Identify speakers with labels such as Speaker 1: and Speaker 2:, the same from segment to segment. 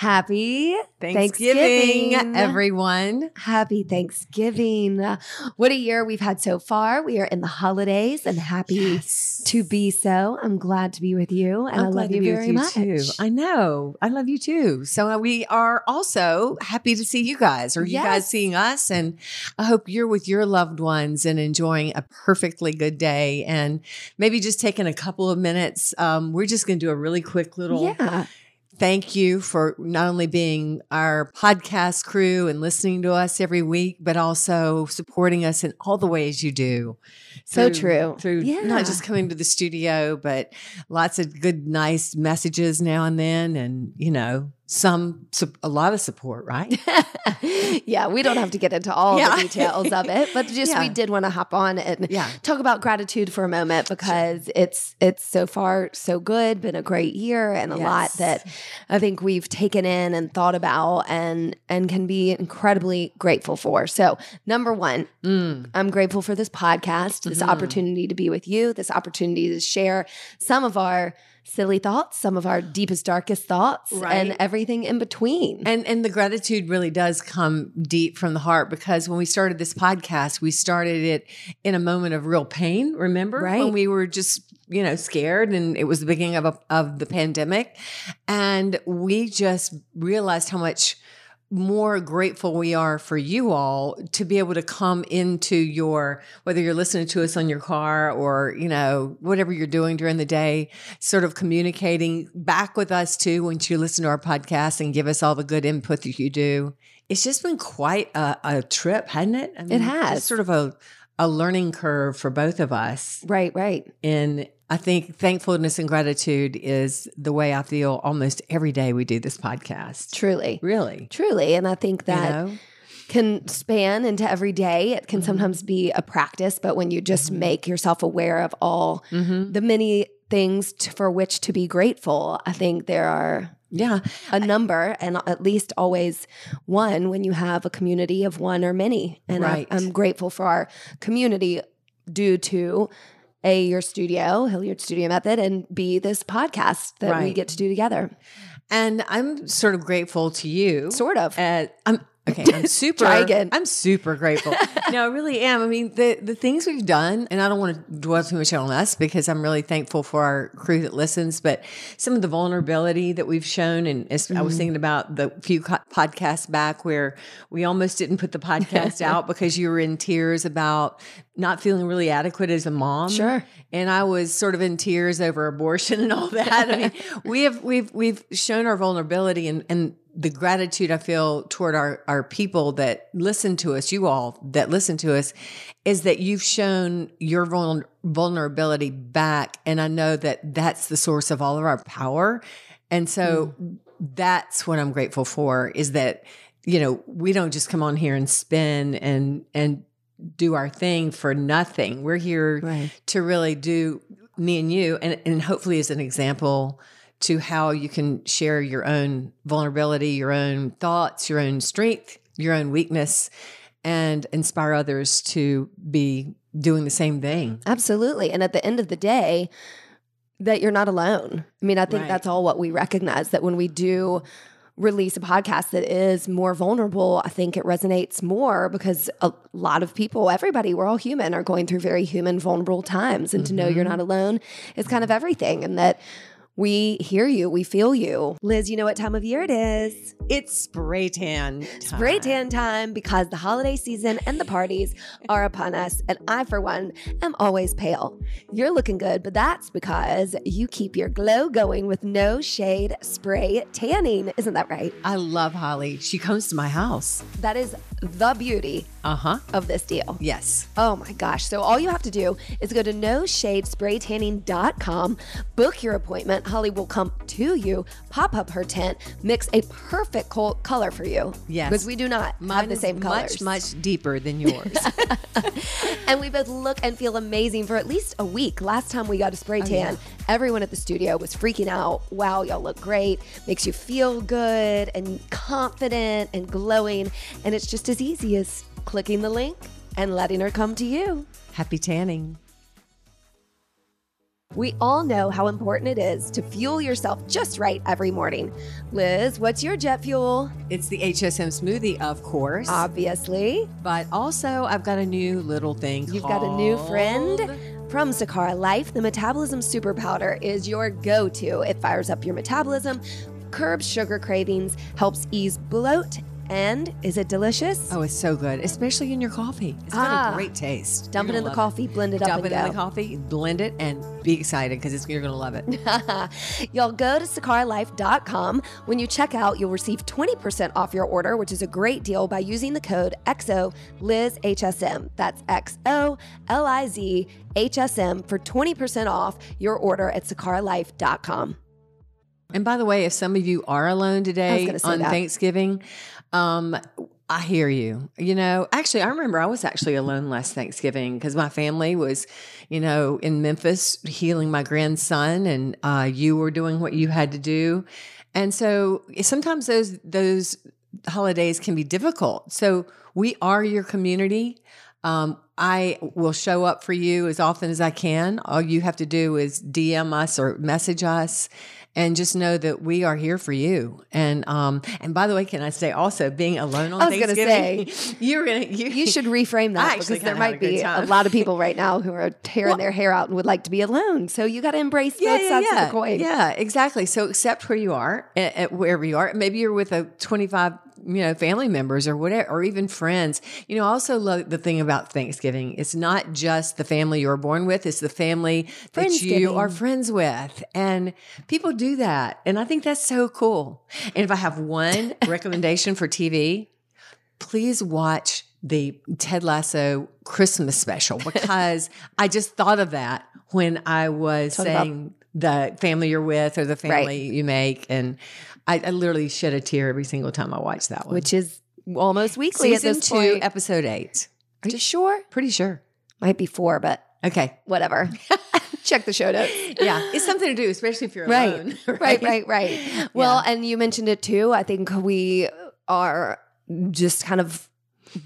Speaker 1: Happy
Speaker 2: Thanksgiving,
Speaker 1: Thanksgiving.
Speaker 2: everyone.
Speaker 1: Happy Thanksgiving. What a year we've had so far. We are in the holidays and happy
Speaker 2: Yes.
Speaker 1: to be so. I'm glad to be with you and
Speaker 2: I'm
Speaker 1: I love you very
Speaker 2: with
Speaker 1: much.
Speaker 2: too. I know. I love you too. So uh, we are also happy to see you guys, or you
Speaker 1: Yes.
Speaker 2: guys seeing us. And I hope you're with your loved ones and enjoying a perfectly good day. And maybe just taking a couple of minutes. Um, we're just going to do a really quick little
Speaker 1: yeah.
Speaker 2: Thank you for not only being our podcast crew and listening to us every week, but also supporting us in all the ways you do.
Speaker 1: So
Speaker 2: Through-
Speaker 1: true.
Speaker 2: Through
Speaker 1: Yeah.
Speaker 2: not just coming to the studio, but lots of good, nice messages now and then, and you know, some a lot of support, right?
Speaker 1: yeah, we don't have to get into all
Speaker 2: Yeah.
Speaker 1: the details of it, but just we did want to hop on and
Speaker 2: Yeah.
Speaker 1: talk about gratitude for a moment because it's it's so far so good, been a great year and a lot that I think we've taken in and thought about and and can be incredibly grateful for. So, number 1,
Speaker 2: Mm.
Speaker 1: I'm grateful for this podcast, this
Speaker 2: Mhm.
Speaker 1: opportunity to be with you, this opportunity to share some of our silly thoughts, some of our deepest darkest thoughts and everything in between.
Speaker 2: And and the gratitude really does come deep from the heart because when we started this podcast, we started it in a moment of real pain. Remember
Speaker 1: Right.
Speaker 2: when we were just you know scared, and it was the beginning of a, of the pandemic, and we just realized how much more grateful we are for you all to be able to come into your whether you're listening to us on your car or you know whatever you're doing during the day sort of communicating back with us too once you listen to our podcast and give us all the good input that you do it's just been quite a, a trip hasn't it I
Speaker 1: has.
Speaker 2: sort of a a learning curve for both of us
Speaker 1: right, right.
Speaker 2: and I think thankfulness and gratitude is the way I feel almost every day we do this podcast.
Speaker 1: Truly.
Speaker 2: Really.
Speaker 1: Truly. And I think that
Speaker 2: you know?
Speaker 1: can span into every day. It can sometimes be a practice, but when you just make yourself aware of all
Speaker 2: Mhm.
Speaker 1: the many things t- for which to be grateful, I think there are
Speaker 2: Yeah.
Speaker 1: a number and at least always one when you have a community of one or many. And I-
Speaker 2: Right.
Speaker 1: I'm grateful for our community due to A, your studio, Hilliard Studio Method, and B, this podcast that we get to do together.
Speaker 2: And I'm sort of grateful to you.
Speaker 1: Sort of.
Speaker 2: Uh, I'm okay. I'm super. I'm super grateful. no, I really am. I mean, the the things we've done, and I don't want to dwell too much on us because I'm really thankful for our crew that listens. But some of the vulnerability that we've shown, and as I
Speaker 1: Mm-hmm.
Speaker 2: was thinking about the few co- podcasts back where we almost didn't put the podcast out because you were in tears about not feeling really adequate as a mom.
Speaker 1: Sure.
Speaker 2: And I was sort of in tears over abortion and all that. I mean, we have we've we've shown our vulnerability and and the gratitude I feel toward our our people that listen to us, you all that listen to us, is that you've shown your vul- vulnerability back, and I know that that's the source of all of our power, and so mm. that's what I'm grateful for. Is that you know we don't just come on here and spin and and do our thing for nothing. We're here
Speaker 1: Right.
Speaker 2: to really do me and you and, and hopefully as an example to how you can share your own vulnerability, your own thoughts, your own strength, your own weakness, and inspire others to be doing the same thing.
Speaker 1: Absolutely. And at the end of the day, that you're not alone. I mean, I think
Speaker 2: Right.
Speaker 1: that's all what we recognize that when we do release a podcast that is more vulnerable, I think it resonates more because a lot of people, everybody, we're all human, are going through very human, vulnerable times. And to know you're mm-hmm. not alone is kind of everything. And that we hear you, we feel you. Liz, you know what time of year it is?
Speaker 2: It's spray tan. Time.
Speaker 1: Spray tan time because the holiday season and the parties are upon us. And I, for one, am always pale. You're looking good, but that's because you keep your glow going with no shade spray tanning. Isn't that right?
Speaker 2: I love Holly. She comes to my house.
Speaker 1: That is the beauty
Speaker 2: Uh huh.
Speaker 1: of this deal.
Speaker 2: Yes.
Speaker 1: Oh my gosh. So all you have to do is go to no shade spray tanning.com, book your appointment. Holly will come to you, pop up her tent, mix a perfect col- color for you.
Speaker 2: Yes.
Speaker 1: Because we do not
Speaker 2: Mine
Speaker 1: have the same colors.
Speaker 2: much, much deeper than yours.
Speaker 1: and we both look and feel amazing for at least a week. Last time we got a spray oh, tan, everyone at the studio was freaking out. Wow, y'all look great. Makes you feel good and confident and glowing. And it's just as easy as clicking the link and letting her come to you.
Speaker 2: Happy tanning.
Speaker 1: We all know how important it is to fuel yourself just right every morning. Liz, what's your jet fuel?
Speaker 2: It's the HSM smoothie, of course.
Speaker 1: Obviously.
Speaker 2: but also, I've got a new little thing.
Speaker 1: You've got a new friend from Sakara Life. The Metabolism Super Powder is your go to. It fires up your metabolism, curbs sugar cravings, helps ease bloat, and is it delicious?
Speaker 2: Oh, it's so good, especially in your coffee. It's got
Speaker 1: Ah.
Speaker 2: a great taste.
Speaker 1: Dump it in the coffee, blend it up,
Speaker 2: Dump
Speaker 1: and
Speaker 2: it in
Speaker 1: go.
Speaker 2: the coffee, blend it, and be excited because you're going to love it.
Speaker 1: Y'all go to sakaralife.com. When you check out, you'll receive 20% off your order, which is a great deal by using the code XOLizHSM. That's X O L I Z H S M for 20% off your order at sakaralife.com.
Speaker 2: And by the way, if some of you are alone today on
Speaker 1: that.
Speaker 2: Thanksgiving, um, I hear you. You know, actually, I remember I was actually alone last Thanksgiving because my family was, you know, in Memphis healing my grandson, and uh, you were doing what you had to do, and so sometimes those those holidays can be difficult. So we are your community. Um, I will show up for you as often as I can. All you have to do is DM us or message us and just know that we are here for you. And um, and by the way, can I say also being alone on
Speaker 1: I was gonna
Speaker 2: Thanksgiving, you're gonna you,
Speaker 1: You should reframe that because there might
Speaker 2: a
Speaker 1: be a lot of people right now who are tearing their hair out and would like to be alone. So you got to embrace both sides of the coin.
Speaker 2: Yeah, exactly. So accept where you are, at, at wherever you are. Maybe you're with a 25, you know, family members or whatever, or even friends. You know, I also love the thing about Thanksgiving. It's not just the family you're born with; it's the family that you are friends with, and people do that, and I think that's so cool. And if I have one recommendation for TV, please watch the Ted Lasso Christmas special because I just thought of that when I was
Speaker 1: Talk
Speaker 2: saying the family you're with or the family you make. And I, I literally shed a tear every single time I watch that one.
Speaker 1: Which is almost weekly
Speaker 2: Season two,
Speaker 1: point.
Speaker 2: episode eight. Are you
Speaker 1: sure?
Speaker 2: pretty sure?
Speaker 1: Might be four, but
Speaker 2: Okay.
Speaker 1: whatever. Check the show notes.
Speaker 2: Yeah. It's something to do, especially if you're
Speaker 1: Right.
Speaker 2: alone.
Speaker 1: right, right, right. right. Well, and you mentioned it too. I think we are just kind of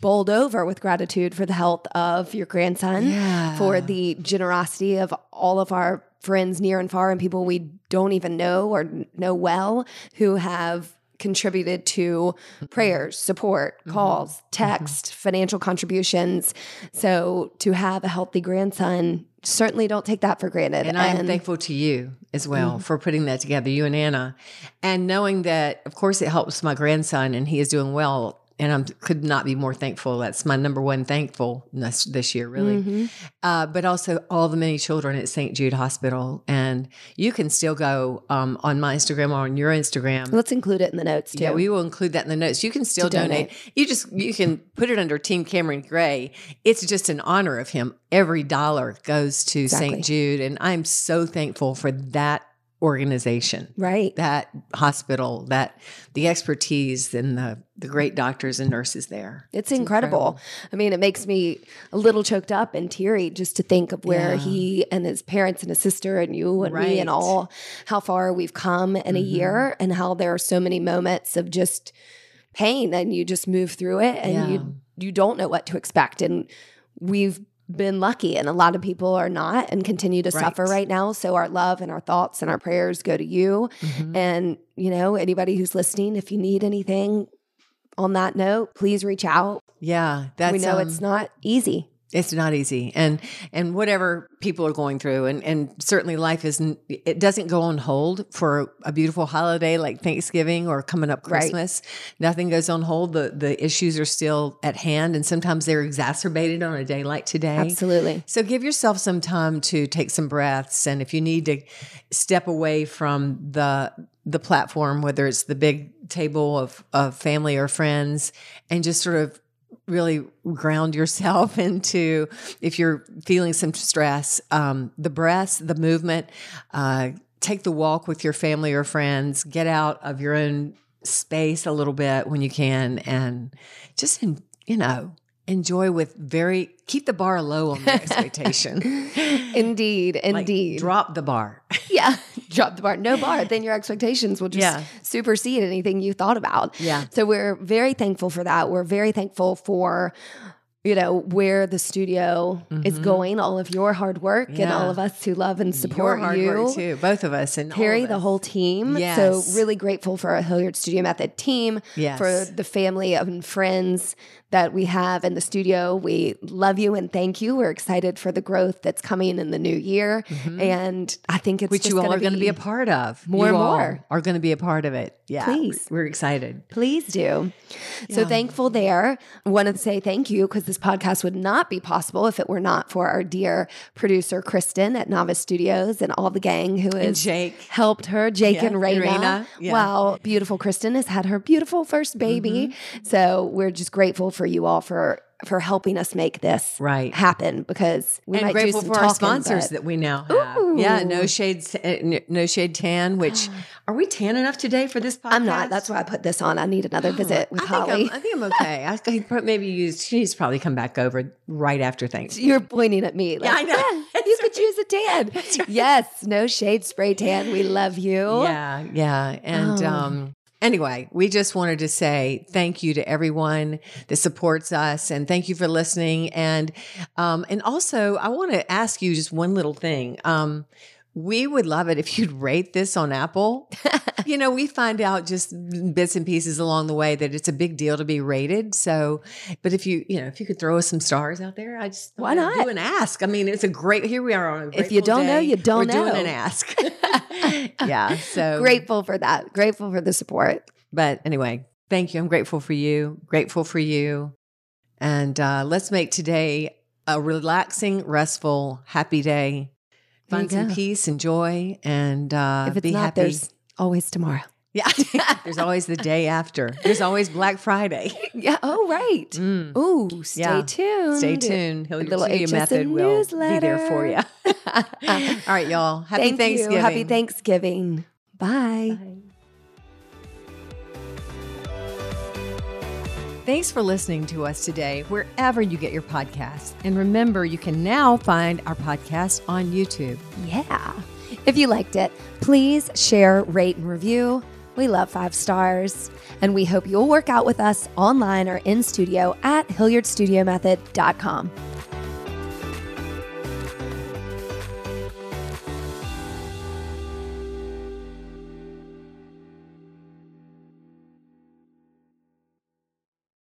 Speaker 1: bowled over with gratitude for the health of your grandson,
Speaker 2: Yeah.
Speaker 1: for the generosity of all of our friends near and far and people we don't even know or know well who have contributed to mm-hmm. prayers, support,
Speaker 2: Mm-hmm.
Speaker 1: calls, mm-hmm. text, financial contributions. So to have a healthy grandson, certainly don't take that for granted.
Speaker 2: And I am thankful to you as well mm-hmm. for putting that together, you and Anna, and knowing that, of course, it helps my grandson and he is doing well. And I could not be more thankful. That's my number one thankfulness this year, really. Uh, but also all the many children at St. Jude Hospital. And you can still go um, on my Instagram or on your Instagram.
Speaker 1: Let's include it in the notes too.
Speaker 2: Yeah, we will include that in the notes. You can still
Speaker 1: donate.
Speaker 2: donate. You just you can put it under Team Cameron Gray. It's just an honor of him. Every dollar goes to
Speaker 1: Exactly.
Speaker 2: St. Jude, and I'm so thankful for that organization,
Speaker 1: right.
Speaker 2: that hospital, that the expertise and the the great doctors and nurses there.
Speaker 1: It's, incredible. I mean, it makes me a little choked up and teary just to think of where
Speaker 2: Yeah.
Speaker 1: he and his parents and his sister and you and me and all how far we've come in a
Speaker 2: Mhm.
Speaker 1: year and how there are so many moments of just pain and you just move through it and
Speaker 2: Yeah.
Speaker 1: you you don't know what to expect and we've been lucky and a lot of people are not and continue to suffer
Speaker 2: Right.
Speaker 1: right now so our love and our thoughts and our prayers go to you
Speaker 2: Mhm.
Speaker 1: and, you know, anybody who's listening, if you need anything on that note, please reach out.
Speaker 2: Yeah, that's
Speaker 1: we know
Speaker 2: um,
Speaker 1: it's not easy.
Speaker 2: It's not easy, and and whatever people are going through, and and certainly life isn't. It doesn't go on hold for a beautiful holiday like Thanksgiving or coming up
Speaker 1: Right.
Speaker 2: Christmas. Nothing goes on hold. The the issues are still at hand, and sometimes they're exacerbated on a day like today.
Speaker 1: Absolutely.
Speaker 2: So give yourself some time to take some breaths, and if you need to step away from the the platform, whether it's the big table of of family or friends, and just sort of really ground yourself into if you're feeling some stress, um, the breath the movement. Uh, take the walk with your family or friends, get out of your own space a little bit when you can, and just, you know, enjoy with very keep the bar low on the expectation.
Speaker 1: indeed,
Speaker 2: Like,
Speaker 1: indeed.
Speaker 2: drop the bar.
Speaker 1: yeah, drop the bar. No bar, then your expectations will just
Speaker 2: Yeah.
Speaker 1: supersede anything you thought about.
Speaker 2: Yeah.
Speaker 1: So we're very thankful for that. We're very thankful for you know where the studio is going, all of your hard work, and
Speaker 2: Mm-hmm.
Speaker 1: All of us who love and support you.
Speaker 2: too, both of us, and
Speaker 1: Carrie, the whole team.
Speaker 2: Yes.
Speaker 1: So really grateful for our Hilliard Studio Method team,
Speaker 2: Yes.
Speaker 1: for the family and friends that we have in the studio. We love you and thank you. We're excited for the growth that's coming in the new year, and I think it's
Speaker 2: Mm-hmm. which
Speaker 1: just
Speaker 2: you all are going to be a part of.
Speaker 1: more
Speaker 2: You
Speaker 1: and more.
Speaker 2: are going to be a part of it. Yeah,
Speaker 1: Please.
Speaker 2: we're excited.
Speaker 1: Please do. So thankful there. Wanted to say thank you because this podcast would not be possible if it were not for our dear producer Kristen at Novice Studios and all the gang who has
Speaker 2: Jake.
Speaker 1: helped her, Jake
Speaker 2: Yeah,
Speaker 1: and Raina.
Speaker 2: Raina, yeah.
Speaker 1: Wow, beautiful Kristen has had her beautiful first baby. So we're just grateful for you all for for helping us make this
Speaker 2: Right.
Speaker 1: happen because we
Speaker 2: and
Speaker 1: might
Speaker 2: grateful
Speaker 1: do
Speaker 2: for
Speaker 1: some
Speaker 2: our sponsors
Speaker 1: but-
Speaker 2: that we now have. Yeah, no
Speaker 1: Ooh.
Speaker 2: shade, uh, no shade tan. Which are we tan enough today for this podcast?
Speaker 1: I'm not. That's why I put this on. I need another visit with
Speaker 2: I
Speaker 1: Holly.
Speaker 2: I'm, I think I'm okay. I think maybe use. She's probably come back over right after Thanksgiving.
Speaker 1: You're pointing at me. Like,
Speaker 2: I know.
Speaker 1: "Yeah, you could choose a tan. Yes, no shade spray tan. We love you.
Speaker 2: Yeah, yeah. And
Speaker 1: Oh.
Speaker 2: um anyway, we just wanted to say thank you to everyone that supports us and thank you for listening and um and also I want to ask you just one little thing. Um we would love it if you'd rate this on Apple. you know, we find out just bits and pieces along the way that it's a big deal to be rated. So, but if you, you know, if you could throw us some stars out there, I just
Speaker 1: Why not?
Speaker 2: Do an ask. I mean, it's a great. Here we are on a.
Speaker 1: If you don't know, you don't
Speaker 2: We're doing an ask. yeah. So
Speaker 1: Grateful for that. Grateful for the support.
Speaker 2: but anyway, thank you. I'm grateful for you. Grateful for you. And uh, let's make today a relaxing, restful, happy day.
Speaker 1: There
Speaker 2: Find some
Speaker 1: go.
Speaker 2: peace and joy and uh,
Speaker 1: if it's
Speaker 2: be
Speaker 1: not,
Speaker 2: happy.
Speaker 1: there's always tomorrow.
Speaker 2: yeah, there's always the day after. There's always Black Friday.
Speaker 1: Yeah. Oh, right.
Speaker 2: Mm.
Speaker 1: Ooh, stay
Speaker 2: Yeah.
Speaker 1: tuned.
Speaker 2: Stay tuned.
Speaker 1: A
Speaker 2: Hilliard
Speaker 1: little
Speaker 2: Studio
Speaker 1: HSM
Speaker 2: Method will be there for you. All right, y'all. Happy
Speaker 1: Thank
Speaker 2: Thanksgiving.
Speaker 1: you. Happy Thanksgiving. Bye.
Speaker 2: Thanks for listening to us today, wherever you get your podcasts. And remember, you can now find our podcast on YouTube.
Speaker 1: Yeah. If you liked it, please share, rate, and review. We love five stars. And we hope you'll work out with us online or in studio at HilliardStudioMethod.com.